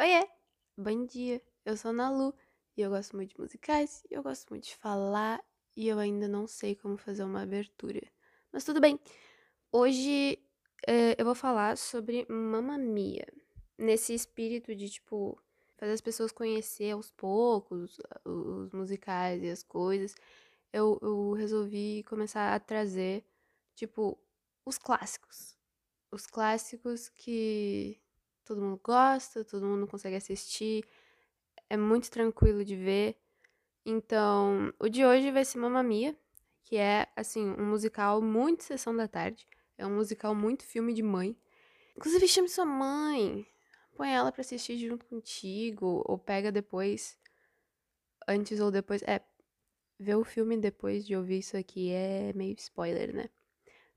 Oiê, bom dia. Eu sou a Nalu e eu gosto muito de musicais, eu gosto muito de falar e eu ainda não sei como fazer uma abertura. Mas tudo bem. Hoje é, eu vou falar sobre Mamma Mia. Nesse espírito de, tipo, fazer as pessoas conhecer aos poucos os musicais e as coisas, eu, eu resolvi começar a trazer, tipo, os clássicos. Os clássicos que todo mundo gosta, todo mundo consegue assistir, é muito tranquilo de ver. Então, o de hoje vai ser Mamma Mia, que é, assim, um musical muito sessão da tarde. É um musical muito filme de mãe. Inclusive, chame sua mãe. Põe ela pra assistir junto contigo. Ou pega depois. Antes ou depois. É. Ver o filme depois de ouvir isso aqui é meio spoiler, né?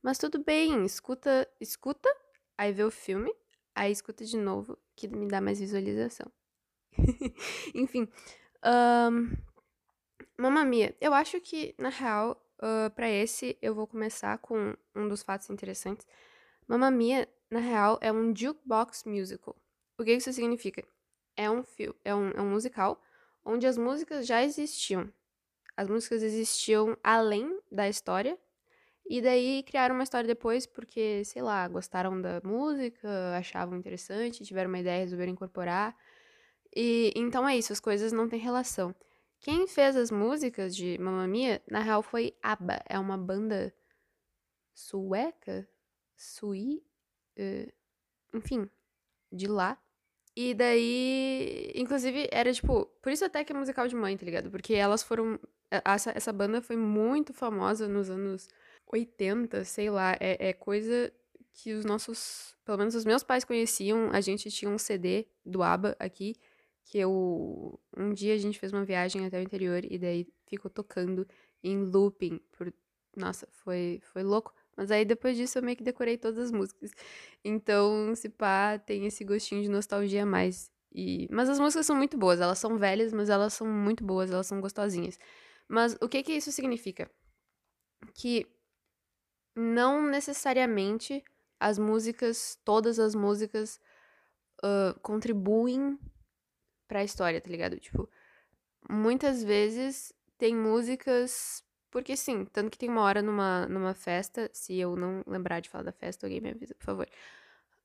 Mas tudo bem. Escuta. Escuta. Aí vê o filme. Aí escuta de novo, que me dá mais visualização. Enfim. Um, Mamma Mia. Eu acho que, na real, uh, para esse, eu vou começar com um dos fatos interessantes. Mamma Mia, na real, é um jukebox musical. O que isso significa? É um, é um, é um musical onde as músicas já existiam. As músicas existiam além da história e daí criaram uma história depois porque, sei lá, gostaram da música, achavam interessante, tiveram uma ideia resolveram incorporar. E então é isso, as coisas não têm relação. Quem fez as músicas de Mamma Mia, na real, foi ABBA. É uma banda sueca? Sui? Uh, enfim, de lá. E daí, inclusive, era tipo. Por isso até que é musical de mãe, tá ligado? Porque elas foram. Essa, essa banda foi muito famosa nos anos 80, sei lá, é, é coisa que os nossos, pelo menos os meus pais conheciam. A gente tinha um CD do ABBA aqui, que eu um dia a gente fez uma viagem até o interior e daí ficou tocando em looping por nossa, foi foi louco. Mas aí depois disso eu meio que decorei todas as músicas. Então, se pá, tem esse gostinho de nostalgia a mais. E... Mas as músicas são muito boas, elas são velhas, mas elas são muito boas, elas são gostosinhas. Mas o que que isso significa? Que não necessariamente as músicas, todas as músicas uh, contribuem para a história, tá ligado? Tipo, muitas vezes tem músicas porque sim, tanto que tem uma hora numa, numa festa, se eu não lembrar de falar da festa, alguém me avisa, por favor.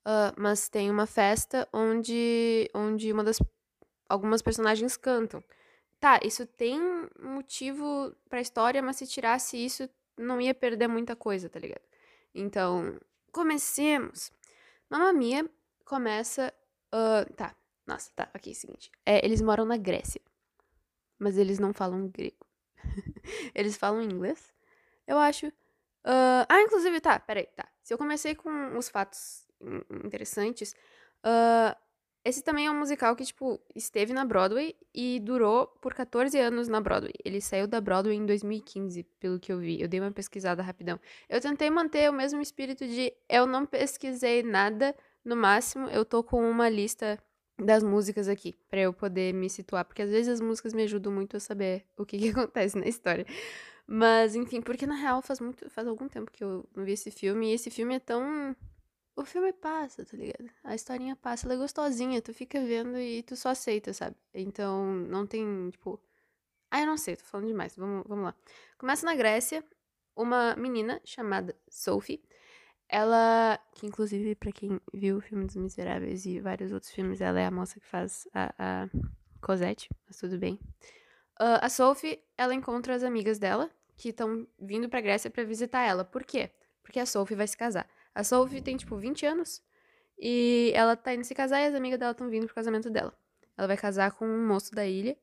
Uh, mas tem uma festa onde, onde uma das algumas personagens cantam. Tá, isso tem motivo pra história, mas se tirasse isso, não ia perder muita coisa, tá ligado? Então, comecemos. Mamma Mia começa. Uh, tá, nossa, tá, ok, seguinte. É, eles moram na Grécia, mas eles não falam grego. eles falam inglês, eu acho. Uh, ah, inclusive, tá, peraí, tá. Se eu comecei com os fatos interessantes, uh, esse também é um musical que, tipo, esteve na Broadway e durou por 14 anos na Broadway. Ele saiu da Broadway em 2015, pelo que eu vi. Eu dei uma pesquisada rapidão. Eu tentei manter o mesmo espírito de eu não pesquisei nada, no máximo eu tô com uma lista das músicas aqui, para eu poder me situar, porque às vezes as músicas me ajudam muito a saber o que, que acontece na história. Mas, enfim, porque na real faz muito, faz algum tempo que eu não vi esse filme, e esse filme é tão o filme passa, tá ligado? A historinha passa, ela é gostosinha, tu fica vendo e tu só aceita, sabe? Então, não tem, tipo. Ah, eu não sei, tô falando demais. Vamos, vamos lá. Começa na Grécia, uma menina chamada Sophie. Ela, que inclusive, para quem viu o filme dos Miseráveis e vários outros filmes, ela é a moça que faz a, a Cosette, mas tudo bem. Uh, a Sophie, ela encontra as amigas dela, que estão vindo pra Grécia para visitar ela. Por quê? Porque a Sophie vai se casar. A Sophie tem, tipo, 20 anos. E ela tá indo se casar e as amigas dela estão vindo pro casamento dela. Ela vai casar com um moço da ilha.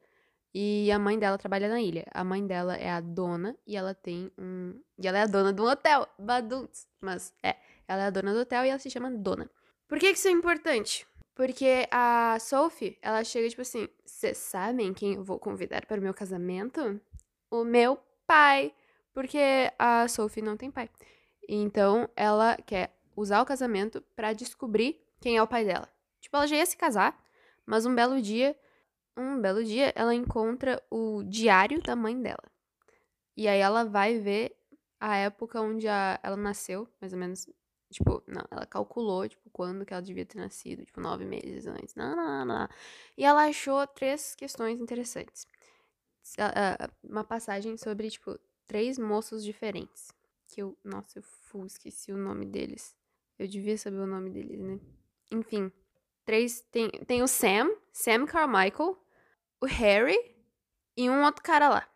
E a mãe dela trabalha na ilha. A mãe dela é a dona e ela tem um. E ela é a dona de um hotel. Baduntz. Mas é. Ela é a dona do hotel e ela se chama Dona. Por que, que isso é importante? Porque a Sophie, ela chega tipo assim: Vocês sabem quem eu vou convidar para o meu casamento? O meu pai. Porque a Sophie não tem pai. Então, ela quer usar o casamento para descobrir quem é o pai dela. Tipo, ela já ia se casar, mas um belo dia, um belo dia, ela encontra o diário da mãe dela. E aí ela vai ver a época onde a, ela nasceu, mais ou menos, Tipo, não, ela calculou, tipo, quando que ela devia ter nascido, tipo, nove meses antes. Não, não, não. E ela achou três questões interessantes. Uma passagem sobre, tipo, três moços diferentes. Que eu, nossa, eu fui, esqueci o nome deles. Eu devia saber o nome deles, né? Enfim, três. Tem, tem o Sam, Sam Carmichael, o Harry e um outro cara lá.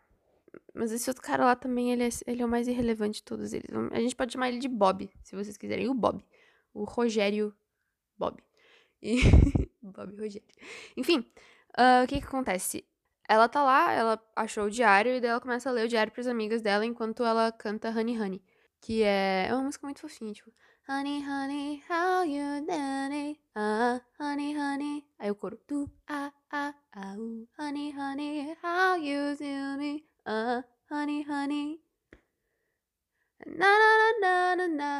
Mas esse outro cara lá também, ele é, ele é o mais irrelevante de todos eles. A gente pode chamar ele de Bob, se vocês quiserem. O Bob. O Rogério Bob. E... Bob Rogério. Enfim, uh, o que que acontece? Ela tá lá, ela achou o diário e daí ela começa a ler o diário pras amigas dela enquanto ela canta Honey Honey. Que é, é uma música muito fofinha, tipo... Honey, honey, how you it? Ah, honey, honey. Aí o coro. Tu, ah, ah, ah, uh, honey, honey, how you do me? Ah, honey, honey. Na, na, na, na, na.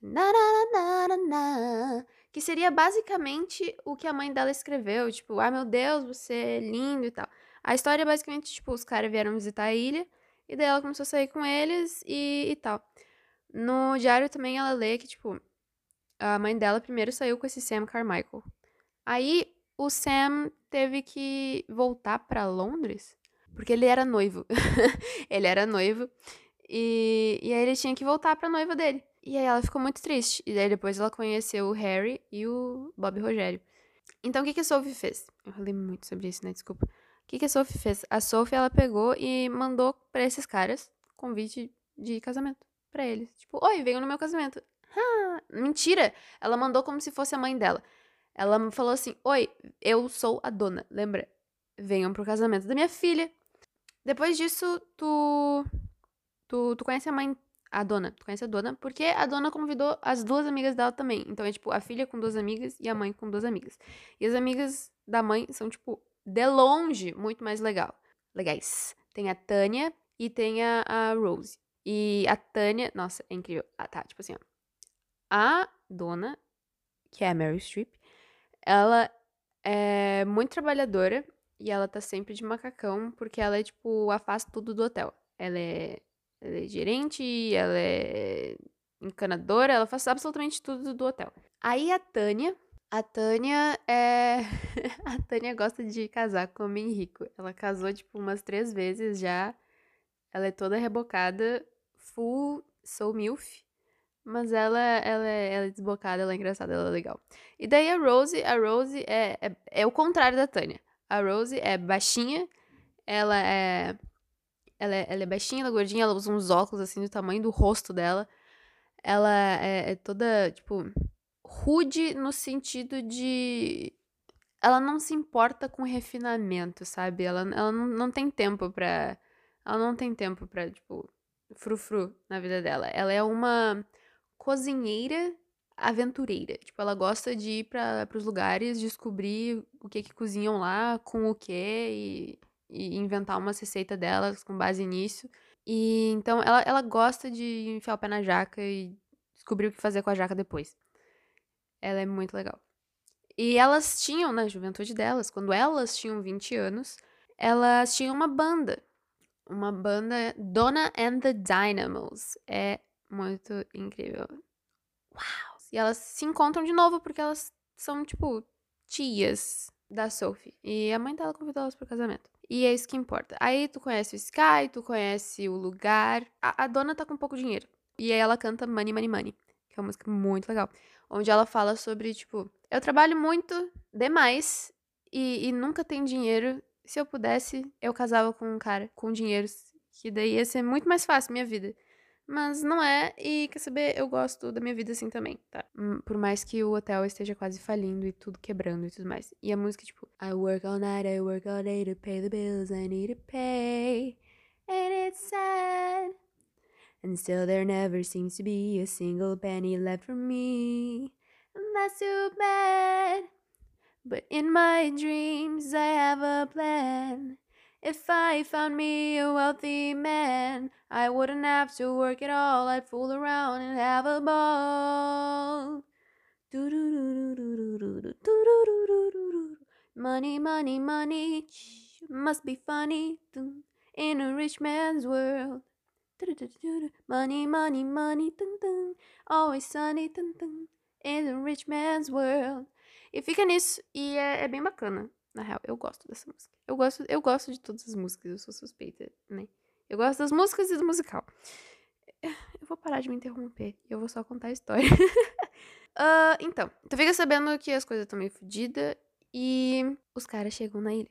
Na, na, na, na, na. Que seria basicamente o que a mãe dela escreveu. Tipo, ah, meu Deus, você é lindo e tal. A história é basicamente, tipo, os caras vieram visitar a ilha. E daí ela começou a sair com eles e, e tal. No diário também ela lê que, tipo, a mãe dela primeiro saiu com esse Sam Carmichael. Aí o Sam teve que voltar para Londres, porque ele era noivo. ele era noivo. E, e aí ele tinha que voltar pra noiva dele. E aí ela ficou muito triste. E daí depois ela conheceu o Harry e o Bob Rogério. Então o que, que a Sophie fez? Eu falei muito sobre isso, né? Desculpa. O que, que a Sophie fez? A Sophie, ela pegou e mandou para esses caras convite de casamento para eles. Tipo, oi, venham no meu casamento. Ah, mentira! Ela mandou como se fosse a mãe dela. Ela falou assim: Oi, eu sou a dona, lembra? Venham pro casamento da minha filha. Depois disso, tu. Tu, tu conhece a mãe. A dona. Tu conhece a dona, porque a dona convidou as duas amigas dela também. Então é tipo a filha com duas amigas e a mãe com duas amigas. E as amigas da mãe são, tipo, de longe, muito mais legal. Legais. Tem a Tânia e tem a, a Rose. E a Tânia, nossa, é incrível. Ah, tá, tipo assim, ó. A dona, que é a Mary Streep, ela é muito trabalhadora e ela tá sempre de macacão porque ela é, tipo, afasta tudo do hotel. Ela é, ela é gerente, ela é encanadora, ela faz absolutamente tudo do hotel. Aí a Tânia, a Tânia é. a Tânia gosta de casar com homem rico. Ela casou, tipo, umas três vezes já. Ela é toda rebocada full Soul MILF. Mas ela, ela, é, ela é desbocada, ela é engraçada, ela é legal. E daí a Rose, a Rose é, é, é o contrário da Tânia. A Rose é baixinha, ela é, ela é. Ela é baixinha, ela é gordinha, ela usa uns óculos assim do tamanho do rosto dela. Ela é, é toda, tipo, rude no sentido de. Ela não se importa com refinamento, sabe? Ela, ela não, não tem tempo pra. Ela não tem tempo pra, tipo, frufru na vida dela. Ela é uma cozinheira aventureira. Tipo, ela gosta de ir para os lugares, descobrir o que que cozinham lá, com o que e, e inventar uma receita delas com base nisso. E então ela, ela gosta de enfiar o pé na jaca e descobrir o que fazer com a jaca depois. Ela é muito legal. E elas tinham, na juventude delas, quando elas tinham 20 anos, elas tinham uma banda uma banda Donna and the Dynamos. É muito incrível. Uau! E elas se encontram de novo porque elas são, tipo, tias da Sophie. E a mãe dela convidou elas pro casamento. E é isso que importa. Aí tu conhece o Sky, tu conhece o lugar. A, a dona tá com pouco dinheiro. E aí ela canta Money, Money, Money. Que é uma música muito legal. Onde ela fala sobre, tipo, eu trabalho muito demais e, e nunca tenho dinheiro se eu pudesse, eu casava com um cara com dinheiro, que daí ia ser muito mais fácil minha vida. Mas não é, e quer saber, eu gosto da minha vida assim também, tá? Hum, por mais que o hotel esteja quase falindo e tudo quebrando e tudo mais. E a música, tipo, I work all night, I work all day to pay the bills I need to pay. And it's sad. And still there never seems to be a single penny left for me. And that's too bad. But in my dreams, I have a plan. If I found me a wealthy man, I wouldn't have to work at all. I'd fool around and have a ball. Money, money, money, must be funny in a rich man's world. Money, money, money. Always sunny. In the rich man's world. E fica nisso. E é, é, bem bacana. Na real, eu gosto dessa música. Eu gosto, eu gosto de todas as músicas, eu sou suspeita, né? Eu gosto das músicas e do musical. Eu vou parar de me interromper eu vou só contar a história. uh, então, tu fica sabendo que as coisas estão meio fodidas e os caras chegam na ilha.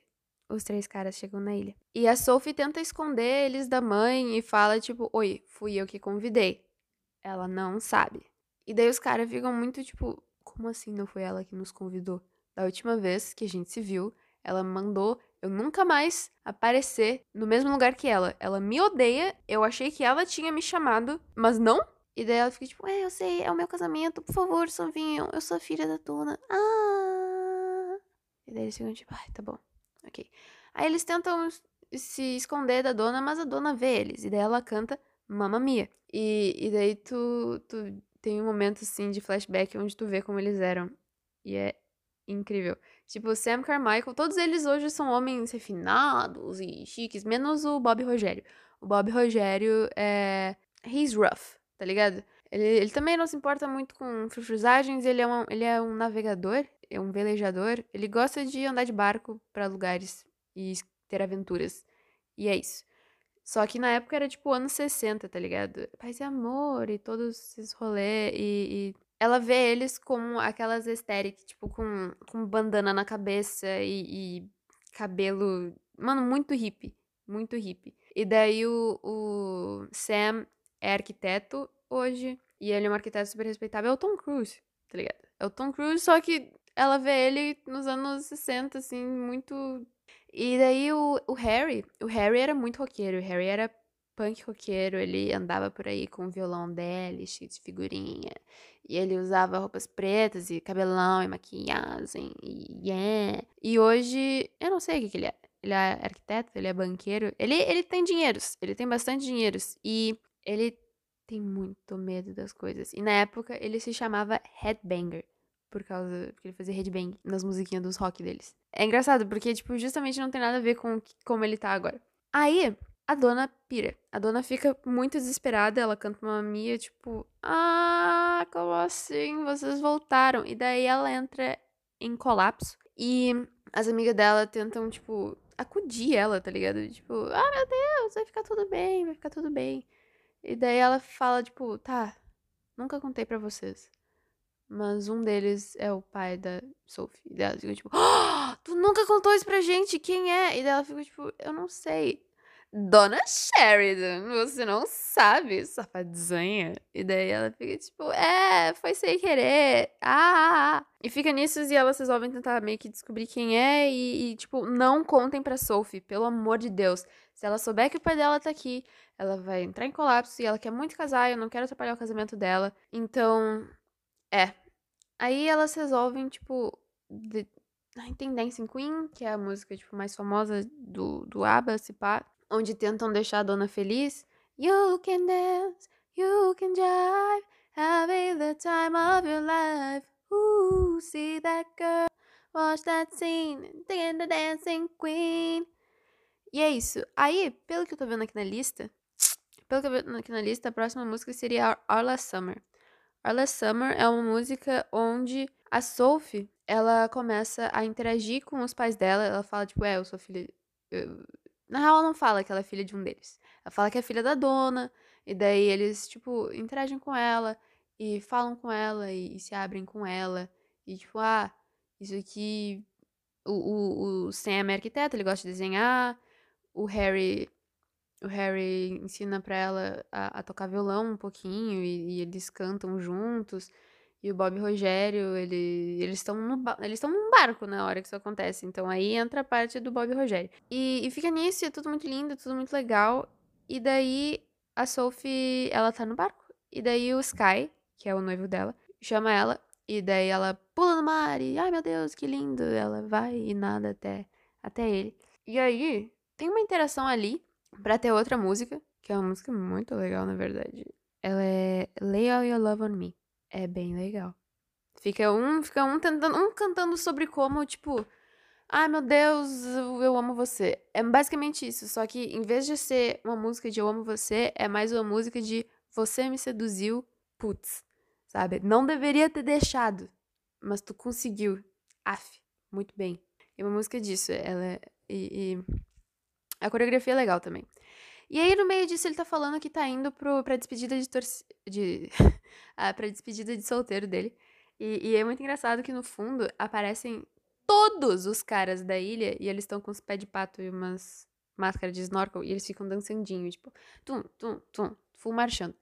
Os três caras chegam na ilha. E a Sophie tenta esconder eles da mãe e fala, tipo, oi, fui eu que convidei. Ela não sabe. E daí os caras ficam muito, tipo, como assim não foi ela que nos convidou? Da última vez que a gente se viu, ela mandou eu nunca mais aparecer no mesmo lugar que ela. Ela me odeia, eu achei que ela tinha me chamado, mas não. E daí ela fica tipo, é, eu sei, é o meu casamento, por favor, só venham, eu sou filha da dona. Ah! E daí eles ficam tipo, ai, tá bom, ok. Aí eles tentam se esconder da dona, mas a dona vê eles. E daí ela canta Mamma Mia. E, e daí tu, tu tem um momento assim de flashback onde tu vê como eles eram. E é incrível. Tipo, Sam Carmichael, todos eles hoje são homens refinados e chiques, menos o Bob Rogério. O Bob Rogério é. He's rough, tá ligado? Ele, ele também não se importa muito com frufrusagens, ele é, um, ele é um navegador, é um velejador. Ele gosta de andar de barco para lugares e ter aventuras. E é isso. Só que na época era tipo anos 60, tá ligado? Paz e amor e todos esses rolês. E, e, ela vê eles como aquelas estéricas, tipo, com, com bandana na cabeça e, e, cabelo. Mano, muito hippie. Muito hippie. E daí o, o Sam é arquiteto hoje. E ele é um arquiteto super respeitável. É o Tom Cruise, tá ligado? É o Tom Cruise, só que ela vê ele nos anos 60, assim, muito e daí o, o Harry, o Harry era muito roqueiro, o Harry era punk roqueiro, ele andava por aí com o violão dele, cheio de figurinha. E ele usava roupas pretas e cabelão e maquiagem e yeah. E hoje, eu não sei o que, que ele é. Ele é arquiteto, ele é banqueiro. Ele, ele tem dinheiros, ele tem bastante dinheiros. E ele tem muito medo das coisas. E na época ele se chamava Headbanger por causa. Porque ele fazia headbang nas musiquinhas dos rock deles. É engraçado, porque, tipo, justamente não tem nada a ver com como ele tá agora. Aí, a dona pira. A dona fica muito desesperada, ela canta uma mia, tipo, ah, como assim? Vocês voltaram. E daí ela entra em colapso. E as amigas dela tentam, tipo, acudir ela, tá ligado? Tipo, ah, meu Deus, vai ficar tudo bem, vai ficar tudo bem. E daí ela fala, tipo, tá, nunca contei para vocês. Mas um deles é o pai da Sophie. E ela fica tipo, oh, tu nunca contou isso pra gente, quem é? E ela fica tipo, eu não sei. Dona Sheridan, você não sabe, safadinha. E daí ela fica tipo, é, foi sem querer. Ah, ah, ah. E fica nisso e elas resolvem tentar meio que descobrir quem é e, e, tipo, não contem pra Sophie, pelo amor de Deus. Se ela souber que o pai dela tá aqui, ela vai entrar em colapso e ela quer muito casar, eu não quero atrapalhar o casamento dela. Então, é, Aí elas resolvem, tipo. De... Tem Dancing Queen, que é a música tipo, mais famosa do, do ABBA, se pá, onde tentam deixar a dona feliz. You can dance, you can jive, having the time of your life. Ooh, see that girl, watch that scene, the dancing queen. E é isso. Aí, pelo que eu tô vendo aqui na lista, pelo que eu tô vendo aqui na lista, a próxima música seria Last Summer. Arla Summer é uma música onde a Sophie, ela começa a interagir com os pais dela. Ela fala, tipo, é, eu sou filha. Eu... Na real, ela não fala que ela é filha de um deles. Ela fala que é filha da dona. E daí eles, tipo, interagem com ela e falam com ela e, e se abrem com ela. E, tipo, ah, isso aqui. O, o, o Sam é arquiteto, ele gosta de desenhar. O Harry o Harry ensina para ela a, a, tocar violão um pouquinho e, e, eles cantam juntos. E o Bob Rogério, ele, eles estão no eles estão num barco na hora que isso acontece. Então aí entra a parte do Bob Rogério. E, e fica nisso, é tudo muito lindo, tudo muito legal. E daí a Sophie, ela tá no barco. E daí o Sky, que é o noivo dela, chama ela. E daí ela pula no mar e, ai meu Deus, que lindo. Ela vai e nada até, até ele. E aí tem uma interação ali Pra ter outra música, que é uma música muito legal, na verdade. Ela é Lay All Your Love On Me. É bem legal. Fica um, fica um tentando, um cantando sobre como, tipo, Ai meu Deus, eu amo você. É basicamente isso, só que em vez de ser uma música de eu amo você, é mais uma música de você me seduziu, putz, sabe? Não deveria ter deixado, mas tu conseguiu. Af, muito bem. É uma música disso, ela é, e, e a coreografia é legal também. E aí, no meio disso, ele tá falando que tá indo pro, pra despedida de torcida. De... ah, pra despedida de solteiro dele. E, e, é muito engraçado que no fundo aparecem todos os caras da ilha e eles estão com os pés de pato e umas máscaras de snorkel e eles ficam dançandinho, tipo, tum, tum, tum, full marchando.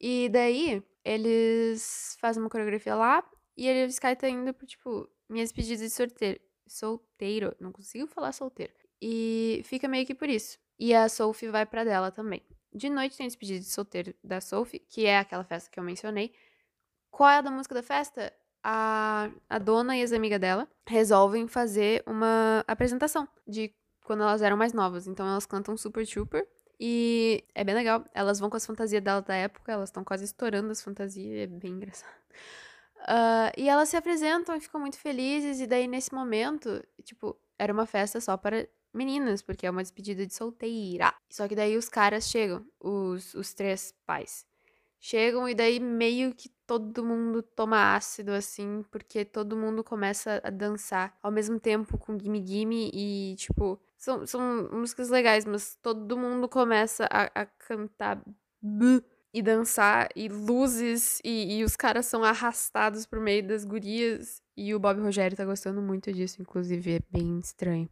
E daí eles fazem uma coreografia lá e ele, o Sky tá indo pro, tipo, minhas pedidas de solteiro. Solteiro, não consigo falar solteiro. E fica meio que por isso. E a Sophie vai para dela também. De noite tem despedida de solteiro da Sophie, que é aquela festa que eu mencionei. Qual é a da música da festa? A, a dona e as amigas dela resolvem fazer uma apresentação de quando elas eram mais novas. Então elas cantam Super Trooper. E é bem legal. Elas vão com as fantasias delas da época, elas estão quase estourando as fantasias, é bem engraçado. Uh, e elas se apresentam e ficam muito felizes, e daí nesse momento, tipo, era uma festa só para meninas, porque é uma despedida de solteira. Só que daí os caras chegam, os, os três pais. Chegam e daí meio que todo mundo toma ácido, assim, porque todo mundo começa a dançar ao mesmo tempo com Gimme Gimme e, tipo, são, são músicas legais, mas todo mundo começa a, a cantar e dançar, e luzes, e, e, os caras são arrastados por meio das gurias. E o Bob Rogério tá gostando muito disso, inclusive, é bem estranho.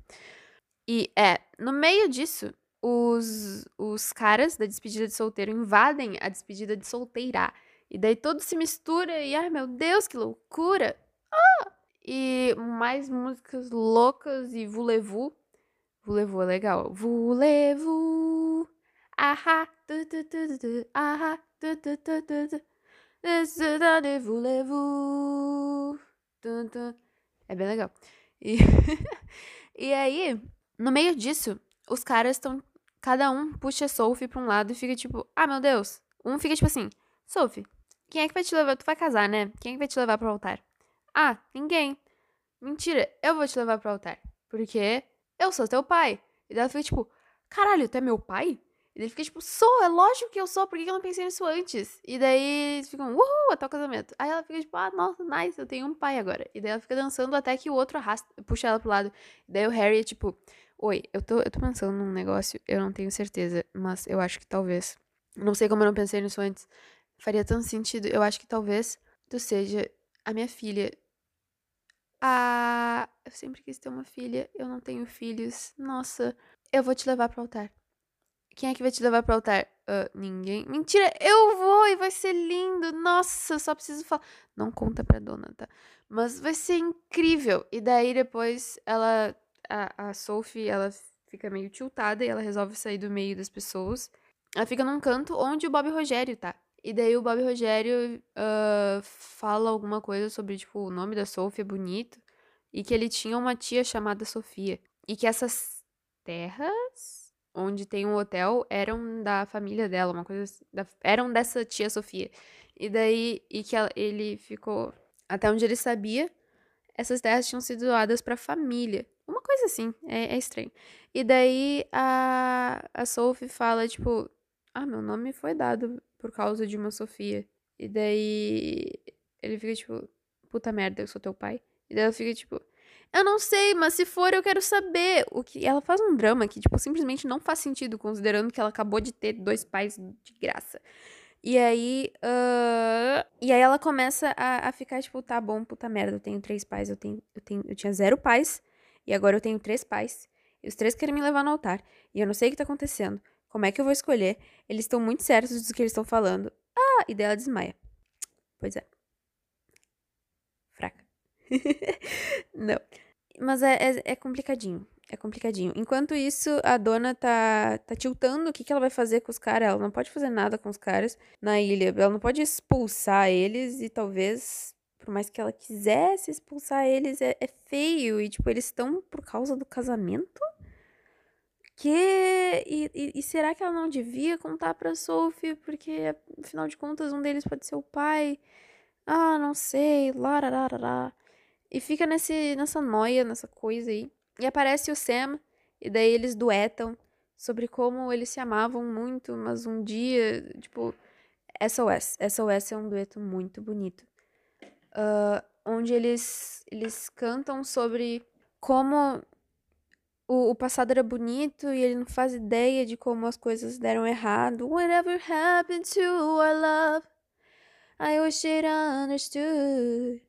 E é, no meio disso, os, os caras da despedida de solteiro invadem a despedida de solteira. E daí tudo se mistura e, ai meu Deus, que loucura! Ah! E mais músicas loucas e vulevu. Vulevu é legal. Vulevu. Ahá. Tu, tu, tu, tu, ahá. Tu, tu, tu, tu, tu. Vulevu. É bem legal. E, e aí, no meio disso, os caras estão. Cada um puxa a Sophie pra um lado e fica tipo, ah, meu Deus. Um fica tipo assim, Sophie, quem é que vai te levar? Tu vai casar, né? Quem é que vai te levar pro altar? Ah, ninguém. Mentira, eu vou te levar pro altar. Porque eu sou teu pai. E daí ela fica tipo, caralho, tu é meu pai? E daí fica tipo, sou, é lógico que eu sou, por que eu não pensei nisso antes? E daí eles ficam, uhul, até o casamento. Aí ela fica tipo, ah, nossa, nice, eu tenho um pai agora. E daí ela fica dançando até que o outro arrasta, puxa ela pro lado. E daí o Harry é tipo, Oi, eu tô, eu tô pensando num negócio, eu não tenho certeza, mas eu acho que talvez. Não sei como eu não pensei nisso antes. Faria tanto sentido. Eu acho que talvez tu seja a minha filha. Ah, eu sempre quis ter uma filha, eu não tenho filhos. Nossa, eu vou te levar pro altar. Quem é que vai te levar pro altar? Uh, ninguém. Mentira, eu vou e vai ser lindo. Nossa, só preciso falar. Não conta pra dona, tá? Mas vai ser incrível. E daí depois ela a, a Sophie, ela fica meio tiltada e ela resolve sair do meio das pessoas. Ela fica num canto onde o Bob Rogério tá. E daí o Bob Rogério uh, fala alguma coisa sobre, tipo, o nome da Sophie é bonito. E que ele tinha uma tia chamada Sofia. E que essas terras onde tem um hotel eram da família dela, uma coisa assim, da, eram dessa tia Sofia. E daí, e que ela, ele ficou, até onde ele sabia, essas terras tinham sido doadas para a família. Coisa assim, é, é, estranho. E daí a, a Sophie fala, tipo, ah, meu nome foi dado por causa de uma Sofia. E daí ele fica, tipo, puta merda, eu sou teu pai. E daí ela fica, tipo, eu não sei, mas se for, eu quero saber. O que ela faz um drama que, tipo, simplesmente não faz sentido, considerando que ela acabou de ter dois pais de graça. E aí. Uh... E aí ela começa a, a ficar, tipo, tá bom, puta merda, eu tenho três pais, eu tenho, eu tenho. Eu tinha zero pais. E agora eu tenho três pais. E os três querem me levar no altar. E eu não sei o que tá acontecendo. Como é que eu vou escolher? Eles estão muito certos do que eles estão falando. Ah, e dela desmaia. Pois é. Fraca. não. Mas é, é, é, complicadinho. É complicadinho. Enquanto isso, a dona tá, tá tiltando o que, que ela vai fazer com os caras. Ela não pode fazer nada com os caras na ilha. Ela não pode expulsar eles e talvez por mais que ela quisesse expulsar eles, é, é feio. E, tipo, eles estão por causa do casamento? Que. E, e, e, será que ela não devia contar pra Sophie? Porque, afinal de contas, um deles pode ser o pai. Ah, não sei. Larararará. E fica nesse, nessa noia, nessa coisa aí. E aparece o Sam, e daí eles duetam sobre como eles se amavam muito, mas um dia, tipo, SOS. SOS é um dueto muito bonito. Uh, onde eles, eles cantam sobre como o, o, passado era bonito e ele não faz ideia de como as coisas deram errado. Whatever happened to our love? I wish it understood.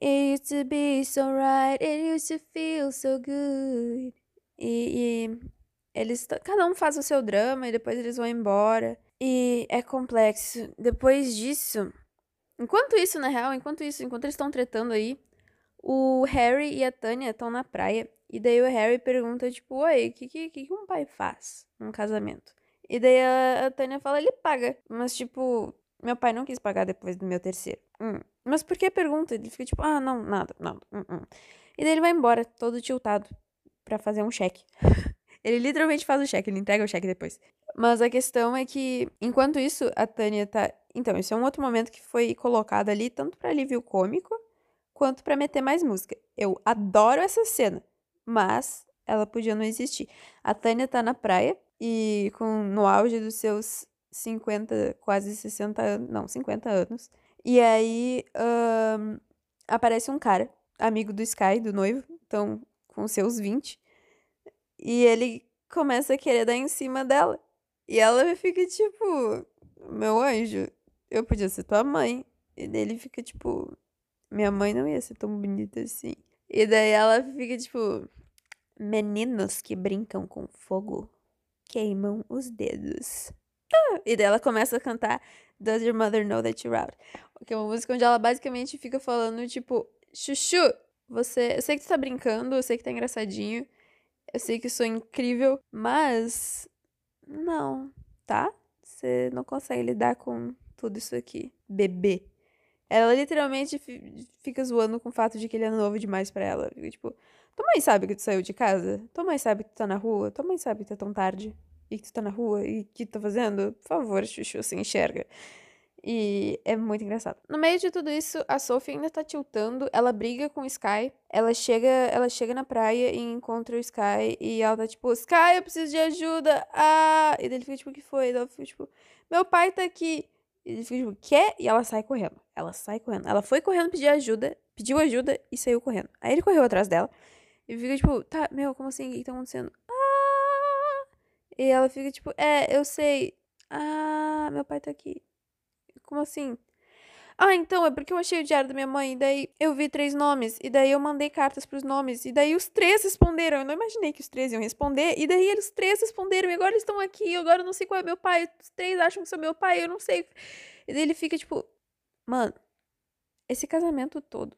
It used to be so right, it used to feel so good. E, e eles, cada um faz o seu drama e depois eles vão embora. E é complexo. Depois disso, enquanto isso, na real, enquanto isso, enquanto eles estão tretando aí, o Harry e a Tânia estão na praia. E daí o Harry pergunta, tipo, oi, o que, que, que um pai faz num casamento? E daí a, a Tânia fala, ele paga. Mas, tipo, meu pai não quis pagar depois do meu terceiro. Hum. Mas por que pergunta? Ele fica tipo, ah, não, nada, nada. Hum, hum. E daí ele vai embora, todo tiltado, para fazer um cheque. ele literalmente faz o cheque, ele entrega o cheque depois. Mas a questão é que, enquanto isso, a Tânia tá. Então, isso é um outro momento que foi colocado ali, tanto para alívio cômico, quanto para meter mais música. Eu adoro essa cena, mas ela podia não existir. A Tânia tá na praia e com no auge dos seus 50, quase 60 anos, não, 50 anos. E aí um, aparece um cara, amigo do Sky, do noivo, então com seus 20. E ele começa a querer dar em cima dela. E ela fica tipo, meu anjo, eu podia ser tua mãe. E daí ele fica tipo, minha mãe não ia ser tão bonita assim. E daí ela fica tipo, meninos que brincam com fogo queimam os dedos. Ah! E daí ela começa a cantar Does Your Mother Know That You're Out? Que é uma música onde ela basicamente fica falando, tipo, Chuchu, você. Eu sei que tu tá brincando, eu sei que tá engraçadinho, eu sei que sou incrível, mas não, tá? Você não consegue lidar com tudo isso aqui. Bebê. Ela literalmente fica zoando com o fato de que ele é novo demais para ela. Fica tipo, tua mãe sabe que tu saiu de casa? Tua mãe sabe que tu tá na rua? Tua mãe sabe que tá tão tarde? E que tu tá na rua? E que tu tá fazendo? Por favor, Chuchu, se enxerga. E é muito engraçado. No meio de tudo isso, a Sophie ainda tá tiltando, ela briga com o Sky, ela chega, ela chega na praia e encontra o Sky e ela tá tipo, Sky, eu preciso de ajuda. Ah, e ele fica tipo, o que foi? E ela fica tipo, meu pai tá aqui. Ele fica tipo, quê? E ela sai correndo. Ela sai correndo. Ela foi correndo pedir ajuda, pediu ajuda e saiu correndo. Aí ele correu atrás dela e fica tipo, tá, meu, como assim? O que tá acontecendo? Ah! E ela fica tipo, é, eu sei. Ah, meu pai tá aqui. Como assim? Ah, então, é porque eu achei o diário da minha mãe, e daí eu vi três nomes, e daí eu mandei cartas pros nomes, e daí os três responderam. Eu não imaginei que os três iam responder, e daí eles três responderam, e agora eles estão aqui, agora eu não sei qual é meu pai, os três acham que sou meu pai, eu não sei. E daí ele fica tipo, mano, esse casamento todo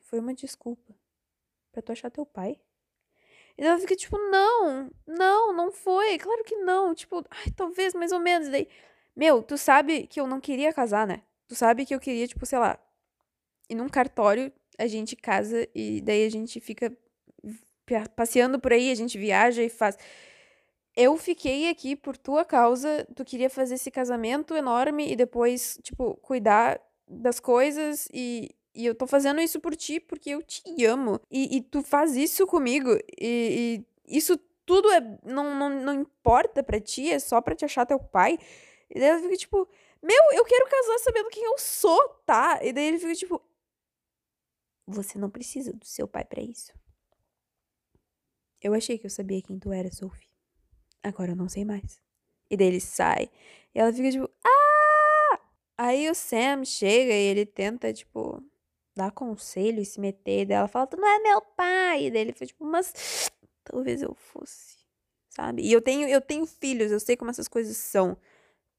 foi uma desculpa pra tu achar teu pai? E ela fica tipo, não, não, não foi, claro que não, tipo, ai, talvez mais ou menos, e daí meu, tu sabe que eu não queria casar, né? Tu sabe que eu queria, tipo, sei lá, ir num cartório, a gente casa e daí a gente fica passeando por aí, a gente viaja e faz. Eu fiquei aqui por tua causa, tu queria fazer esse casamento enorme e depois, tipo, cuidar das coisas e, e eu tô fazendo isso por ti porque eu te amo. E, e tu faz isso comigo e, e isso tudo é, não, não, não importa para ti, é só pra te achar teu pai. E daí ela fica tipo, meu, eu quero casar sabendo quem eu sou, tá? E daí ele fica tipo, você não precisa do seu pai para isso. Eu achei que eu sabia quem tu era, Sophie. Agora eu não sei mais. E daí ele sai. E ela fica tipo, ah! Aí o Sam chega e ele tenta, tipo, dar conselho e se meter. E daí ela fala, tu não é meu pai. E daí ele fica tipo, mas talvez eu fosse, sabe? E eu tenho, eu tenho filhos, eu sei como essas coisas são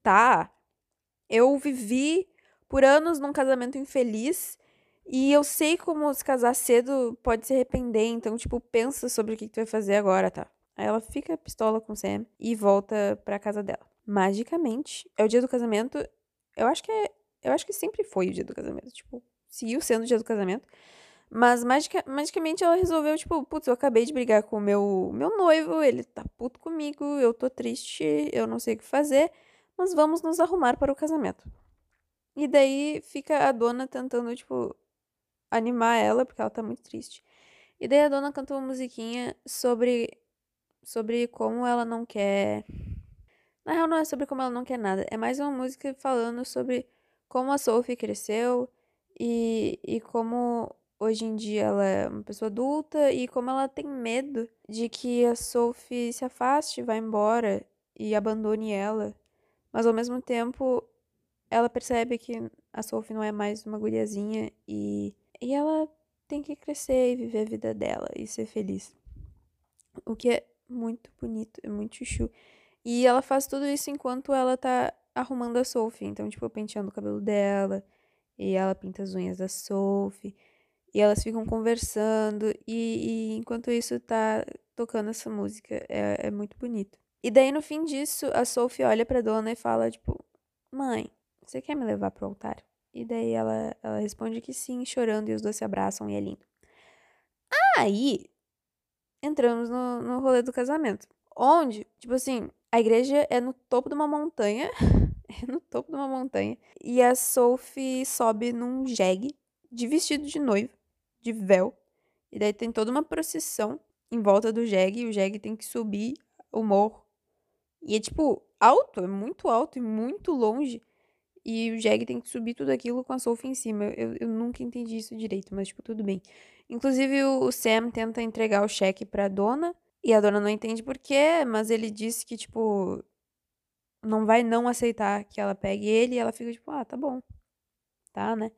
tá? Eu vivi por anos num casamento infeliz e eu sei como se casar cedo pode se arrepender, então, tipo, pensa sobre o que, que tu vai fazer agora, tá? Aí ela fica pistola com o Sam e volta pra casa dela. Magicamente, é o dia do casamento. Eu acho que é. Eu acho que sempre foi o dia do casamento. Tipo, seguiu sendo o dia do casamento. Mas magica, magicamente ela resolveu, tipo, putz, eu acabei de brigar com o meu, meu noivo, ele tá puto comigo, eu tô triste, eu não sei o que fazer mas vamos nos arrumar para o casamento. E daí fica a dona tentando, tipo, animar ela, porque ela tá muito triste. E daí a dona canta uma musiquinha sobre sobre como ela não quer. Na real, não é sobre como ela não quer nada. É mais uma música falando sobre como a Sophie cresceu e, e como hoje em dia ela é uma pessoa adulta e como ela tem medo de que a Sophie se afaste, vá embora e abandone ela. Mas ao mesmo tempo, ela percebe que a Sophie não é mais uma guriazinha e, e ela tem que crescer e viver a vida dela e ser feliz. O que é muito bonito, é muito chuchu. E ela faz tudo isso enquanto ela tá arrumando a Sophie. Então, tipo, penteando o cabelo dela. E ela pinta as unhas da Sophie. E elas ficam conversando. E, e enquanto isso tá tocando essa música. É, é muito bonito. E daí, no fim disso, a Sophie olha pra dona e fala, tipo, mãe, você quer me levar pro altar? E daí ela, ela responde que sim, chorando, e os dois se abraçam e é lindo. Aí, entramos no, no rolê do casamento. Onde, tipo assim, a igreja é no topo de uma montanha. é no topo de uma montanha. E a Sophie sobe num jegue de vestido de noiva, de véu. E daí tem toda uma procissão em volta do jegue. E o jegue tem que subir o morro. E é tipo alto, é muito alto e muito longe. E o Jeg tem que subir tudo aquilo com a Sophie em cima. Eu, eu nunca entendi isso direito, mas, tipo, tudo bem. Inclusive, o Sam tenta entregar o cheque pra dona. E a dona não entende por quê, mas ele disse que, tipo, não vai não aceitar que ela pegue ele. E ela fica, tipo, ah, tá bom. Tá, né?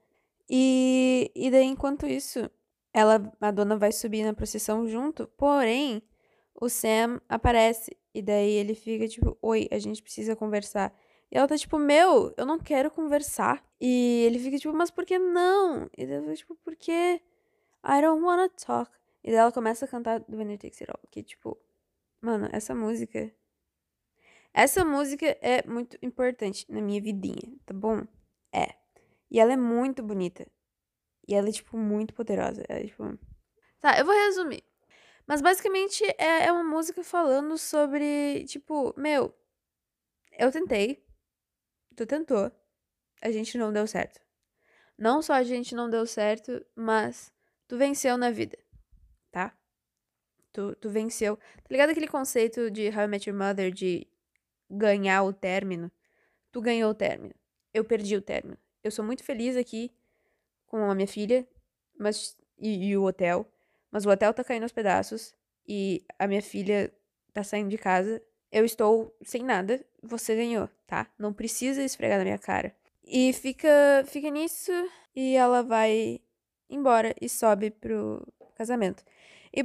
E, e daí, enquanto isso, ela, a dona vai subir na procissão junto. Porém, o Sam aparece. E daí ele fica, tipo, oi, a gente precisa conversar. E ela tá tipo, meu, eu não quero conversar. E ele fica tipo, mas por que não? E ela fica tipo, por que? I don't wanna talk. E daí ela começa a cantar do Winner Takes It All. Que tipo, mano, essa música. Essa música é muito importante na minha vidinha, tá bom? É. E ela é muito bonita. E ela é, tipo, muito poderosa. É, tipo... Tá, eu vou resumir. Mas basicamente é, é uma música falando sobre, tipo, meu, eu tentei, tu tentou, a gente não deu certo. Não só a gente não deu certo, mas tu venceu na vida, tá? Tu, tu venceu. Tá ligado aquele conceito de How I Met Your Mother de ganhar o término? Tu ganhou o término. Eu perdi o término. Eu sou muito feliz aqui com a minha filha mas, e, e o hotel, mas o hotel tá caindo aos pedaços e a minha filha tá saindo de casa eu estou sem nada, você ganhou, tá? Não precisa esfregar na minha cara. E fica, fica nisso e ela vai embora e sobe pro casamento. E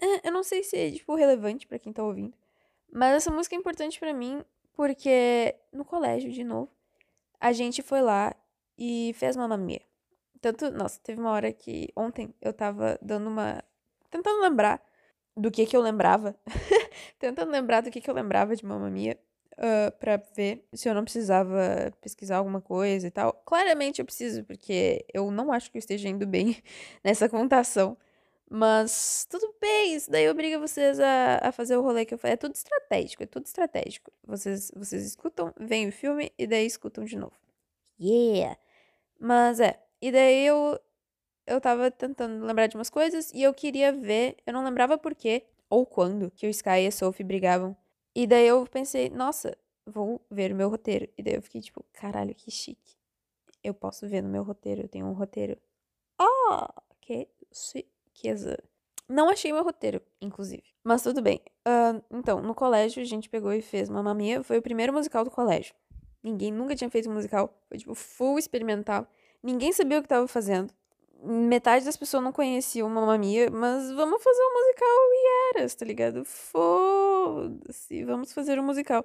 é, eu não sei se é, tipo, relevante para quem tá ouvindo, mas essa música é importante para mim porque no colégio, de novo, a gente foi lá e fez Mamma Mia. Tanto, nossa, teve uma hora que ontem eu tava dando uma. tentando lembrar do que que eu lembrava. Tentando lembrar do que que eu lembrava de Mamma Mia. Uh, pra ver se eu não precisava pesquisar alguma coisa e tal. Claramente eu preciso, porque eu não acho que eu esteja indo bem nessa contação. Mas tudo bem, isso daí obriga vocês a, a fazer o rolê que eu falei. É tudo estratégico, é tudo estratégico. Vocês, vocês escutam, veem o filme e daí escutam de novo. Yeah! Mas é, e daí eu, eu tava tentando lembrar de umas coisas e eu queria ver, eu não lembrava por quê ou quando que o Sky e a Sophie brigavam. E daí eu pensei, nossa, vou ver o meu roteiro. E daí eu fiquei tipo, caralho, que chique. Eu posso ver no meu roteiro, eu tenho um roteiro. Oh, que chiqueza. Não achei meu roteiro, inclusive. Mas tudo bem. Uh, então, no colégio a gente pegou e fez Mamma Mia. Foi o primeiro musical do colégio. Ninguém nunca tinha feito um musical. Foi tipo full experimental. Ninguém sabia o que estava fazendo metade das pessoas não conheciam Mamma Mia, mas vamos fazer um musical e eras, tá ligado? Foda-se, vamos fazer um musical.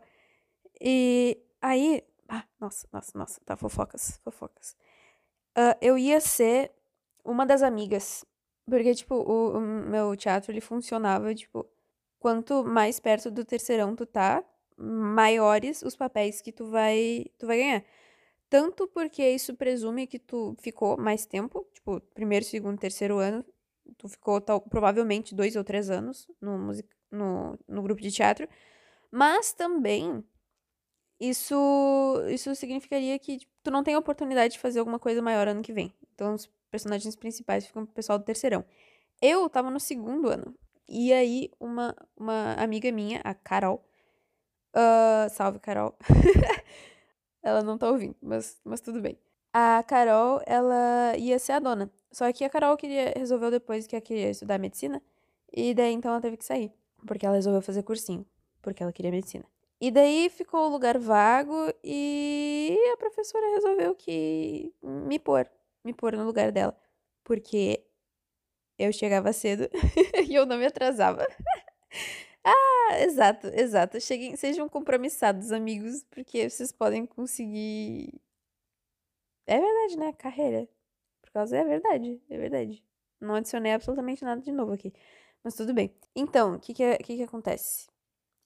E aí, ah, nossa, nossa, nossa, tá, fofocas, fofocas. Uh, eu ia ser uma das amigas, porque, tipo, o, o meu teatro, ele funcionava, tipo, quanto mais perto do terceirão tu tá, maiores os papéis que tu vai, tu vai ganhar. Tanto porque isso presume que tu ficou mais tempo, tipo, primeiro, segundo, terceiro ano. Tu ficou tal, provavelmente dois ou três anos no, music, no, no grupo de teatro. Mas também isso, isso significaria que tipo, tu não tem oportunidade de fazer alguma coisa maior ano que vem. Então os personagens principais ficam pro pessoal do terceirão. Eu tava no segundo ano. E aí, uma, uma amiga minha, a Carol. Uh, salve, Carol. ela não tá ouvindo, mas, mas tudo bem. A Carol, ela ia ser a dona. Só que a Carol queria, resolveu depois que ela queria estudar medicina. E daí então ela teve que sair. Porque ela resolveu fazer cursinho. Porque ela queria medicina. E daí ficou o lugar vago e a professora resolveu que me pôr, me pôr no lugar dela. Porque eu chegava cedo e eu não me atrasava. ah, exato, exato. Cheguem, sejam compromissados, amigos, porque vocês podem conseguir. É verdade, né? Carreira. Por causa é verdade, é verdade. Não adicionei absolutamente nada de novo aqui. Mas tudo bem. Então, o que que, que que acontece?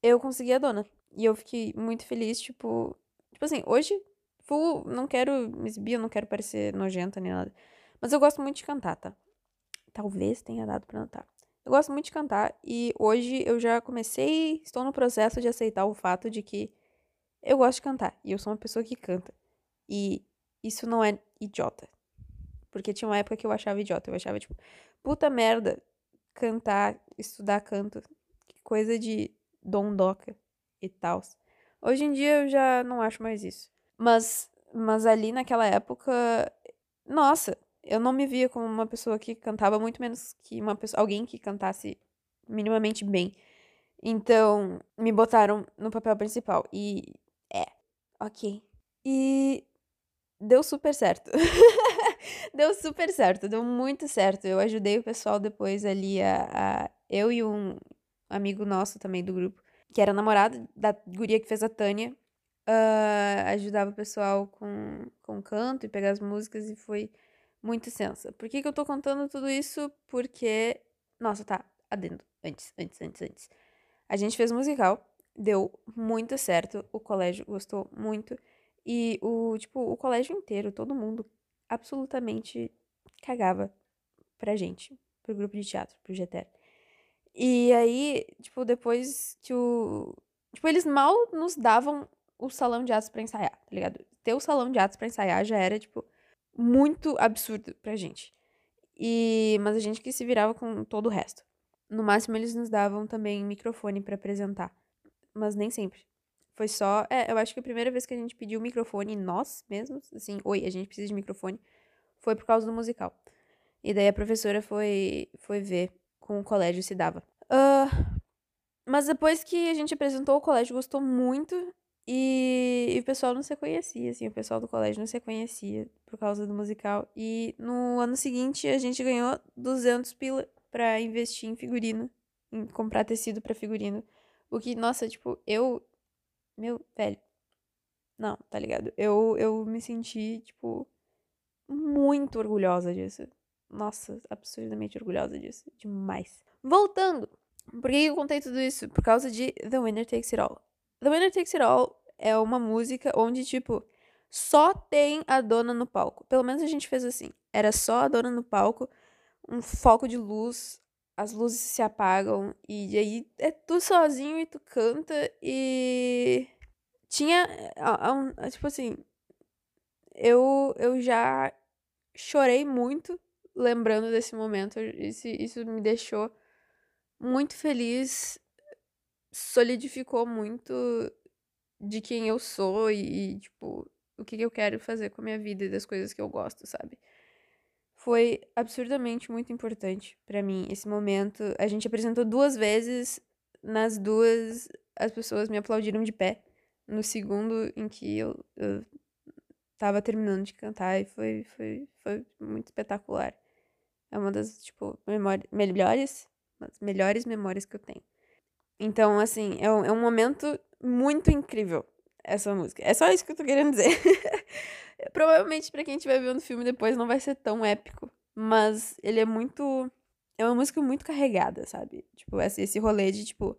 Eu consegui a dona. E eu fiquei muito feliz, tipo. Tipo assim, hoje, full, não quero me exibir, não quero parecer nojenta nem nada. Mas eu gosto muito de cantar, tá? Talvez tenha dado pra notar. Eu gosto muito de cantar e hoje eu já comecei, estou no processo de aceitar o fato de que eu gosto de cantar e eu sou uma pessoa que canta. E isso não é idiota. Porque tinha uma época que eu achava idiota. Eu achava, tipo, puta merda, cantar, estudar canto. Coisa de dondoca e tal. Hoje em dia eu já não acho mais isso. Mas, mas ali naquela época, nossa, eu não me via como uma pessoa que cantava muito menos que uma pessoa, alguém que cantasse minimamente bem. Então, me botaram no papel principal e é, OK. E deu super certo. deu super certo, deu muito certo. Eu ajudei o pessoal depois ali a, a eu e um amigo nosso também do grupo que era namorado da guria que fez a Tânia, uh, ajudava o pessoal com, com canto e pegar as músicas e foi muito sensa. Por que, que eu tô contando tudo isso? Porque. Nossa, tá, adendo. Antes, antes, antes, antes. A gente fez musical, deu muito certo, o colégio gostou muito. E o, tipo, o colégio inteiro, todo mundo, absolutamente cagava pra gente, pro grupo de teatro, pro GTR. E aí, tipo, depois que o. Tipo, eles mal nos davam o salão de atos pra ensaiar, tá ligado? Ter o salão de atos pra ensaiar já era, tipo, muito absurdo pra gente. E... Mas a gente que se virava com todo o resto. No máximo, eles nos davam também microfone para apresentar. Mas nem sempre. Foi só. É, eu acho que a primeira vez que a gente pediu microfone, nós mesmos, assim, oi, a gente precisa de microfone, foi por causa do musical. E daí a professora foi, foi ver com o colégio se dava. Uh, mas depois que a gente apresentou, o colégio gostou muito e, e, o pessoal não se conhecia, assim, o pessoal do colégio não se conhecia por causa do musical. E no ano seguinte a gente ganhou 200 pila pra investir em figurino, em comprar tecido para figurino. O que, nossa, tipo, eu. Meu, velho. Não, tá ligado? Eu, eu me senti, tipo, muito orgulhosa disso. Nossa, absurdamente orgulhosa disso. Demais. Voltando. Por que eu contei tudo isso? Por causa de The Winner Takes It All. The Winner Takes It All é uma música onde, tipo, só tem a dona no palco. Pelo menos a gente fez assim. Era só a dona no palco, um foco de luz, as luzes se apagam, e aí é tu sozinho e tu canta, e. Tinha. Tipo assim. Eu, eu já chorei muito lembrando desse momento. Isso, isso me deixou muito feliz, solidificou muito de quem eu sou e, tipo, o que eu quero fazer com a minha vida e das coisas que eu gosto, sabe? Foi absurdamente muito importante para mim esse momento. A gente apresentou duas vezes, nas duas as pessoas me aplaudiram de pé. No segundo em que eu, eu tava terminando de cantar e foi, foi, foi muito espetacular. É uma das, tipo, melhores, melhores memórias que eu tenho. Então, assim, é um, é um momento muito incrível, essa música. É só isso que eu tô querendo dizer. Provavelmente, para quem estiver vendo o filme depois, não vai ser tão épico. Mas ele é muito. É uma música muito carregada, sabe? Tipo, esse, rolê de, tipo,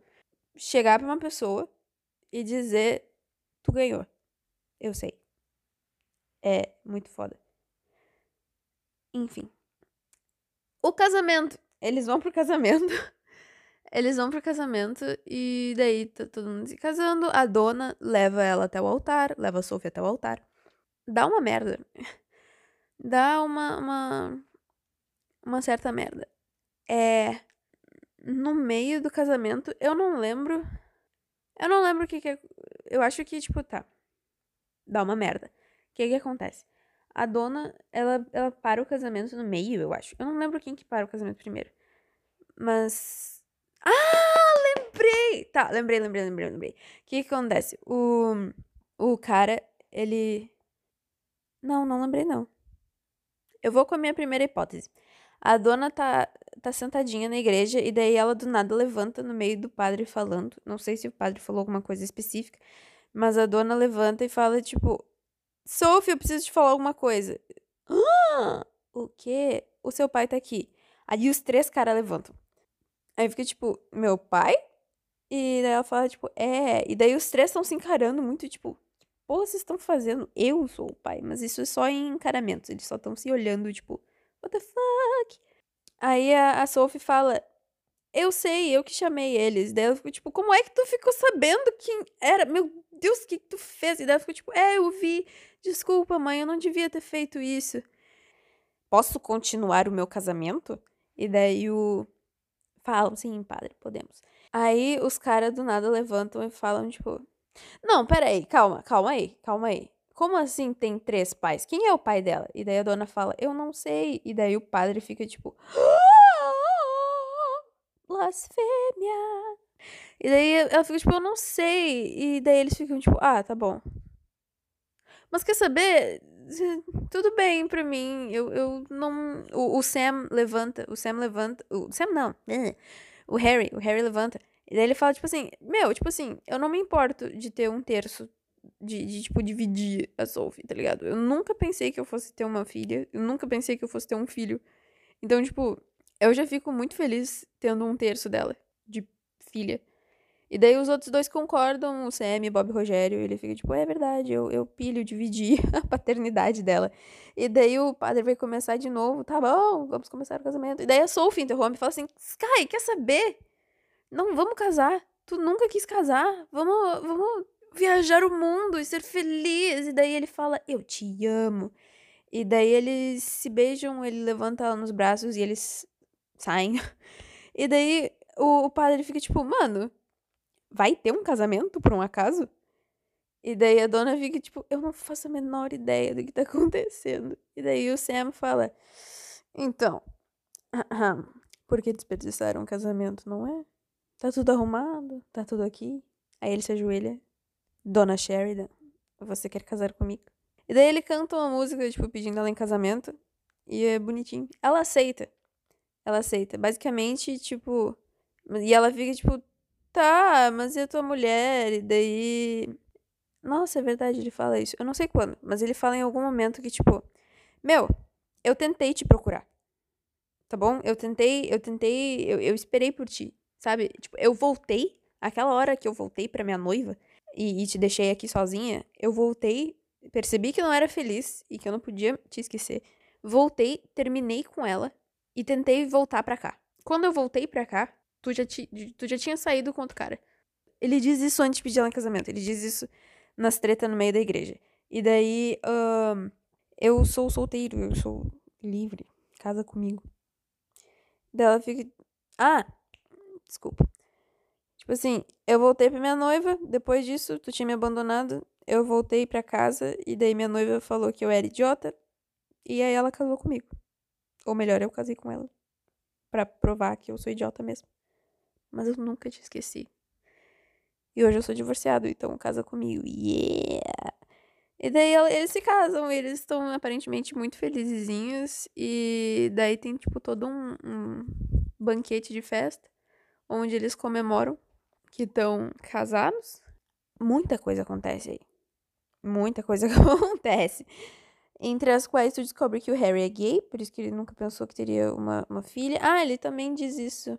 chegar pra uma pessoa e dizer: Tu ganhou. Eu sei. É muito foda. Enfim. O casamento. Eles vão pro casamento. Eles vão pro casamento e daí tá todo mundo se casando. A dona leva ela até o altar, leva a Sophie até o altar. Dá uma merda. Dá uma, uma, uma certa merda. é no meio do casamento, eu não lembro. Eu não lembro o que que é. Eu acho que, tipo, tá. Dá uma merda. O que que acontece? A dona, ela, ela para o casamento no meio, eu acho. Eu não lembro quem que para o casamento primeiro. Mas. Ah, lembrei! Tá, lembrei, lembrei, lembrei, lembrei. O que que acontece? O, o cara, ele. Não, não lembrei, não. Eu vou com a minha primeira hipótese. A dona tá, tá sentadinha na igreja e daí ela do nada levanta no meio do padre falando. Não sei se o padre falou alguma coisa específica, mas a dona levanta e fala tipo: Sophie, eu preciso te falar alguma coisa. Ah, o quê? O seu pai tá aqui. Aí os três caras levantam. Aí fica tipo: Meu pai? E daí ela fala, tipo, é. E daí os três estão se encarando muito, tipo, que porra vocês estão fazendo? Eu sou o pai. Mas isso é só em encaramentos. Eles só estão se olhando, tipo, what the fuck? Aí a, a Sophie fala, eu sei, eu que chamei eles. Daí ela ficou tipo, como é que tu ficou sabendo quem era? Meu Deus, o que, que tu fez? E daí ela ficou tipo, é, eu vi. Desculpa, mãe, eu não devia ter feito isso. Posso continuar o meu casamento? E daí o. Falam, sim, padre, podemos. Aí os caras do nada levantam e falam, tipo. Não, peraí, calma, calma aí, calma aí. Como assim tem três pais? Quem é o pai dela? E daí a dona fala, eu não sei. E daí o padre fica tipo. Blasfêmia. E daí ela fica tipo, eu não sei. E daí eles ficam tipo, ah, tá bom. Mas quer saber? Tudo bem pra mim. Eu, eu não. O, o Sam levanta. O Sam levanta. O Sam não. O Harry. O Harry levanta. E daí ele fala, tipo assim, meu, tipo assim, eu não me importo de ter um terço de, de, tipo, dividir a Sophie, tá ligado? Eu nunca pensei que eu fosse ter uma filha. Eu nunca pensei que eu fosse ter um filho. Então, tipo, eu já fico muito feliz tendo um terço dela, de filha. E daí os outros dois concordam, o Sam e Bob Rogério, ele fica tipo, é verdade, eu, eu pilho, dividi a paternidade dela. E daí o padre vai começar de novo, tá bom, vamos começar o casamento. E daí a Sophie interrompe e fala assim, Sky, quer saber? Não, vamos casar. Tu nunca quis casar. Vamos, vamos viajar o mundo e ser feliz. E daí ele fala, eu te amo. E daí eles se beijam, ele levanta ela nos braços e eles saem. E daí o, o padre fica tipo, mano, vai ter um casamento por um acaso? E daí a dona fica tipo, eu não faço a menor ideia do que tá acontecendo. E daí o Sam fala, então, por que desperdiçaram um casamento, não é? Tá tudo arrumado, tá tudo aqui. Aí ele se ajoelha, Dona Sheridan, você quer casar comigo? E daí ele canta uma música, tipo, pedindo ela em casamento. E é bonitinho. Ela aceita. Ela aceita. Basicamente, tipo. E ela fica, tipo, tá, mas e a tua mulher? E daí. Nossa, é verdade, ele fala isso. Eu não sei quando, mas ele fala em algum momento que, tipo, meu, eu tentei te procurar. Tá bom? Eu tentei, eu tentei, eu, eu esperei por ti, sabe? Tipo, eu voltei, aquela hora que eu voltei pra minha noiva e, e te deixei aqui sozinha, eu voltei, percebi que não era feliz e que eu não podia te esquecer. Voltei, terminei com ela e tentei voltar pra cá. Quando eu voltei pra cá, tu já, ti, tu já tinha saído com outro cara. Ele diz isso antes de pedir ela em casamento. Ele diz isso nas tretas no meio da igreja. E daí, um, eu sou solteiro, eu sou livre. Casa comigo. Daí ela fica. Ah, desculpa. Tipo assim, eu voltei pra minha noiva, depois disso, tu tinha me abandonado. Eu voltei pra casa e daí minha noiva falou que eu era idiota. E aí ela casou comigo. Ou melhor, eu casei com ela. para provar que eu sou idiota mesmo mas eu nunca te esqueci. E hoje eu sou divorciado, então casa comigo. Yeah! E daí eles se casam, eles estão aparentemente muito felizinhos. E daí tem, tipo, todo um, um banquete de festa onde eles comemoram que estão casados. Muita coisa acontece aí. Muita coisa acontece. Entre as quais tu descobre que o Harry é gay, por isso que ele nunca pensou que teria uma, uma filha. Ah, ele também diz isso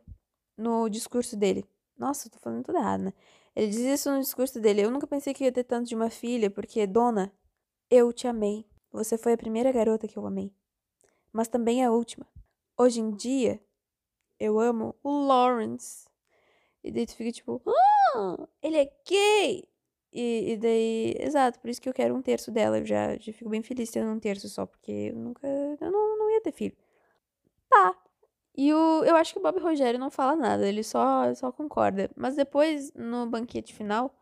no discurso dele. Nossa, eu tô falando tudo errado, né? Ele diz isso no discurso dele. Eu nunca pensei que ia ter tanto de uma filha, porque, dona, eu te amei. Você foi a primeira garota que eu amei. Mas também a última. Hoje em dia, eu amo o Lawrence. E daí tu fica tipo, ah, ele é gay! E, e, daí, exato, por isso que eu quero um terço dela. Eu já, já fico bem feliz tendo um terço só, porque eu nunca, eu não, não ia ter filho. Tá. E o, eu acho que o Bob Rogério não fala nada, ele só, só concorda. Mas depois, no banquete final,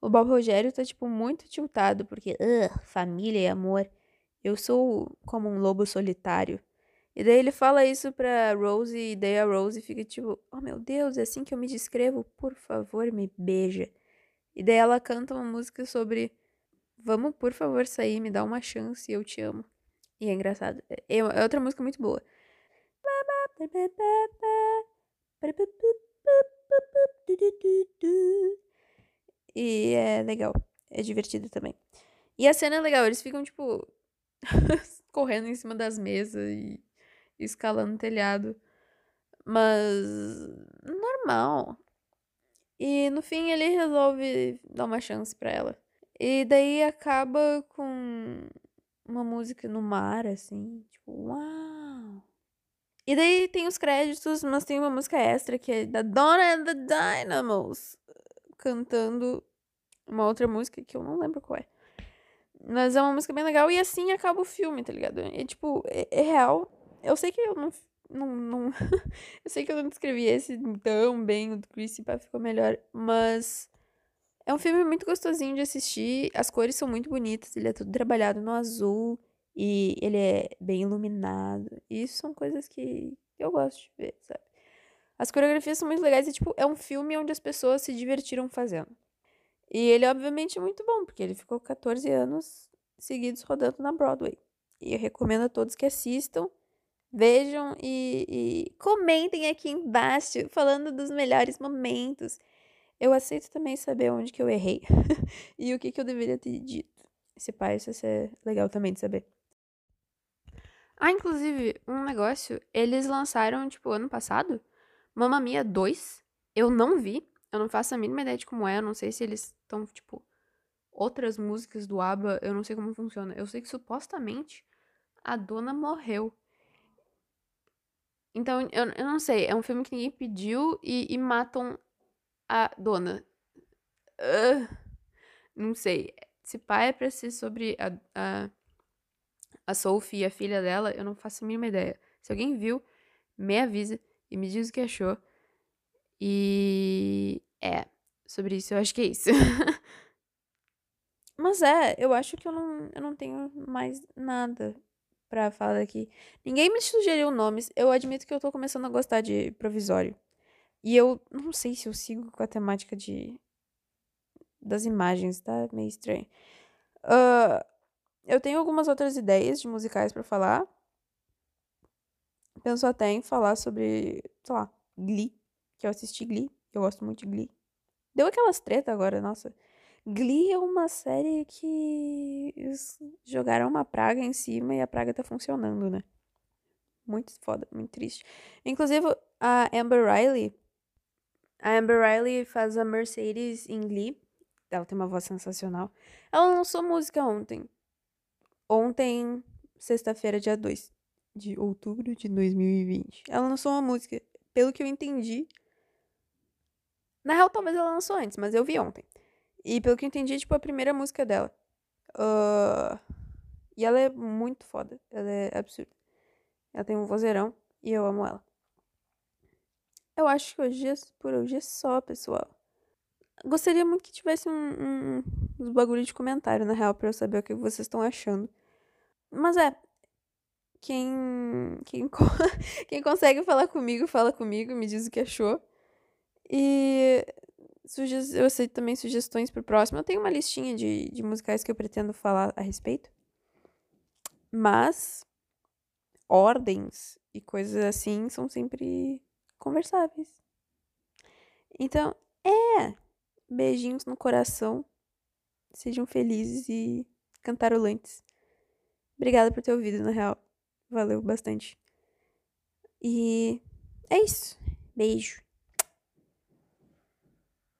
o Bob Rogério tá, tipo, muito tiltado, porque, família e amor. Eu sou como um lobo solitário. E daí ele fala isso pra Rose, e daí a Rose fica tipo, oh meu Deus, é assim que eu me descrevo? Por favor, me beija. E daí ela canta uma música sobre, vamos por favor sair, me dá uma chance, eu te amo. E é engraçado. É, é outra música muito boa. E é legal. É divertido também. E a cena é legal, eles ficam, tipo, correndo em cima das mesas e escalando o telhado. Mas. normal. E no fim ele resolve dar uma chance para ela. E daí acaba com uma música no mar, assim. Tipo, uau! E daí tem os créditos, mas tem uma música extra que é da Donna and the Dynamos cantando uma outra música que eu não lembro qual é. Mas é uma música bem legal e assim acaba o filme, tá ligado? É tipo, é, é real. Eu sei que eu não. não, não eu sei que eu não descrevi esse tão bem, o do Chrissy ficou melhor, mas. É um filme muito gostosinho de assistir. As cores são muito bonitas. Ele é todo trabalhado no azul. E ele é bem iluminado. E isso são coisas que eu gosto de ver, sabe? As coreografias são muito legais e, tipo, é um filme onde as pessoas se divertiram fazendo. E ele, obviamente, é muito bom, porque ele ficou 14 anos seguidos rodando na Broadway. E eu recomendo a todos que assistam, vejam e, e comentem aqui embaixo, falando dos melhores momentos. Eu aceito também saber onde que eu errei e o que, que eu deveria ter dito. Esse pai, isso é legal também de saber. Ah, inclusive, um negócio, eles lançaram, tipo, ano passado, Mamma Mia 2, eu não vi. Eu não faço a mínima ideia de como é. Eu não sei se eles estão, tipo, outras músicas do ABBA. Eu não sei como funciona. Eu sei que supostamente a dona morreu. Então, eu, eu não sei. É um filme que ninguém pediu e, e matam a dona. Uh, não sei. Se pai é pra ser sobre a, a, a Sophie, a filha dela, eu não faço a mínima ideia. Se alguém viu, me avisa e me diz o que achou. E é, sobre isso eu acho que é isso. Mas é, eu acho que eu não, eu não tenho mais nada pra falar aqui. Ninguém me sugeriu nomes. Eu admito que eu tô começando a gostar de provisório. E eu não sei se eu sigo com a temática de das imagens, tá? Meio estranho. Uh, eu tenho algumas outras ideias de musicais para falar. Penso até em falar sobre, sei lá, Glee, que eu assisti Glee, eu gosto muito de Glee. Deu aquelas treta agora, nossa. Glee é uma série que jogaram uma praga em cima e a praga tá funcionando, né? Muito foda, muito triste. Inclusive, a Amber Riley. A Amber Riley faz a Mercedes em Glee. Ela tem uma voz sensacional. Ela lançou música ontem. Ontem, sexta-feira, dia 2 de outubro de 2020. Ela lançou uma música, pelo que eu entendi. Na real, talvez ela lançou antes, mas eu vi ontem. E pelo que eu entendi, tipo, a primeira música dela. Uh... E ela é muito foda. Ela é absurda. Ela tem um vozeirão e eu amo ela. Eu acho que hoje é, por hoje é só, pessoal. Gostaria muito que tivesse um, um, uns bagulho de comentário, na real, pra eu saber o que vocês estão achando. Mas é, quem, quem, quem consegue falar comigo, fala comigo, me diz o que achou. E eu aceito também sugestões pro próximo. Eu tenho uma listinha de, de musicais que eu pretendo falar a respeito. Mas ordens e coisas assim são sempre conversáveis. Então, é. Beijinhos no coração. Sejam felizes e cantarolantes. Obrigada por ter ouvido, na real. Valeu bastante. E é isso. Beijo.